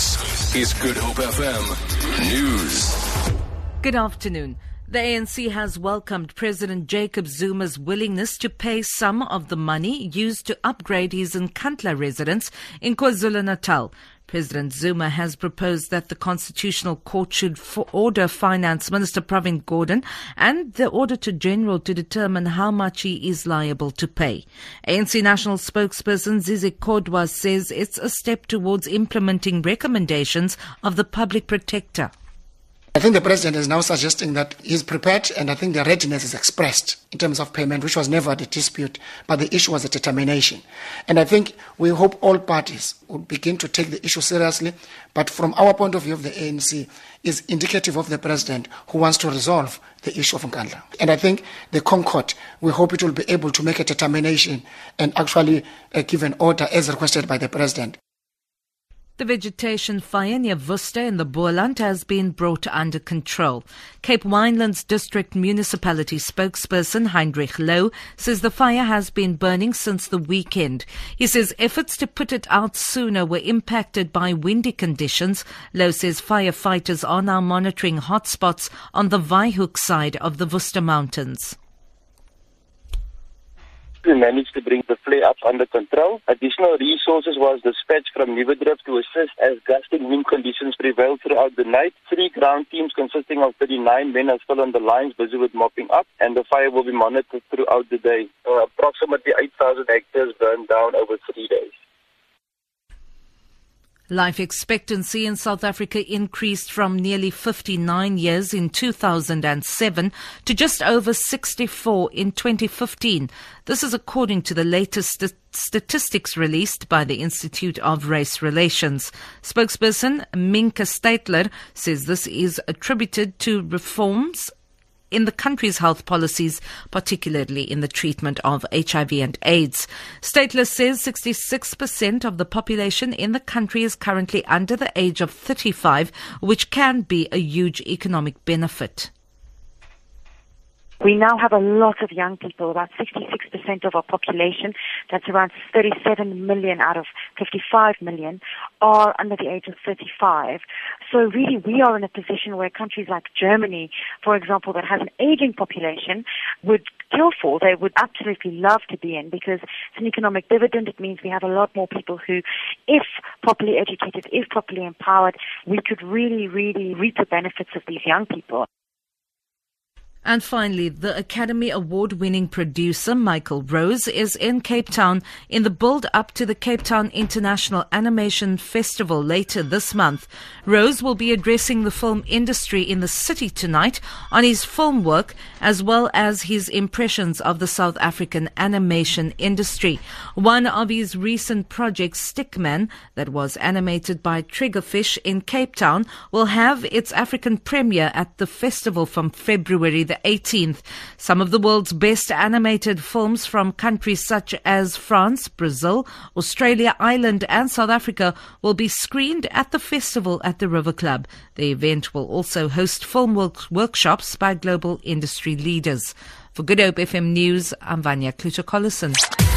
This is Good Hope FM News. Good afternoon. The ANC has welcomed President Jacob Zuma's willingness to pay some of the money used to upgrade his Nkandla residence in KwaZulu-Natal. President Zuma has proposed that the Constitutional Court should order Finance Minister Pravin Gordhan and the Auditor General to determine how much he is liable to pay. ANC National spokesperson Zizi Kodwa says it's a step towards implementing recommendations of the Public Protector. I think the president is now suggesting that he's prepared, and I think the readiness is expressed in terms of payment, which was never the dispute, but the issue was a determination. And I think we hope all parties will begin to take the issue seriously, but from our point of view of the ANC, is indicative of the president who wants to resolve the issue of Nkandla. And I think the ConCourt, we hope it will be able to make a determination and actually uh, give an order as requested by the president. The vegetation fire near Worcester in the Boland has been brought under control. Cape Winelands District Municipality spokesperson Heinrich Low says the fire has been burning since the weekend. He says efforts to put it out sooner were impacted by windy conditions. Low says firefighters are now monitoring hotspots on the Waaihoek side of the Worcester Mountains we managed to bring the flare up under control. Additional resources was dispatched from Nieuwedrift to assist as gusting wind conditions prevailed throughout the night. Three ground teams consisting of 39 men are still on the lines busy with mopping up and the fire will be monitored throughout the day. Uh, approximately 8,000 hectares burned down over three days. Life expectancy in South Africa increased from nearly 59 years in 2007 to just over 64 in 2015. This is according to the latest st- statistics released by the Institute of Race Relations. Spokesperson Mienke Steytler says this is attributed to reforms in the country's health policies, particularly in the treatment of HIV and AIDS. Steytler says 66% of the population in the country is currently under the age of 35, which can be a huge economic benefit. We now have a lot of young people, about 66% of our population, that's around 37 million out of 55 million, are under the age of 35. So really we are in a position where countries like Germany, for example, that has an aging population, would kill for, they would absolutely love to be in because it's an economic dividend. It means we have a lot more people who, if properly educated, if properly empowered, we could really, really reap the benefits of these young people. And finally, the Academy Award winning producer Michael Rose is in Cape Town in the build up to the Cape Town International Animation Festival later this month. Rose will be addressing the film industry in the city tonight on his film work as well as his impressions of the South African animation industry. One of his recent projects, Stickman, that was animated by Triggerfish in Cape Town, will have its African premiere at the festival from February the 18th. Some of the world's best animated films from countries such as France, Brazil, Australia, Ireland, and South Africa will be screened at the festival at the River Club. The event will also host film work- workshops by global industry leaders. For Good Hope FM News, I'm Vanya Kluter-Collison.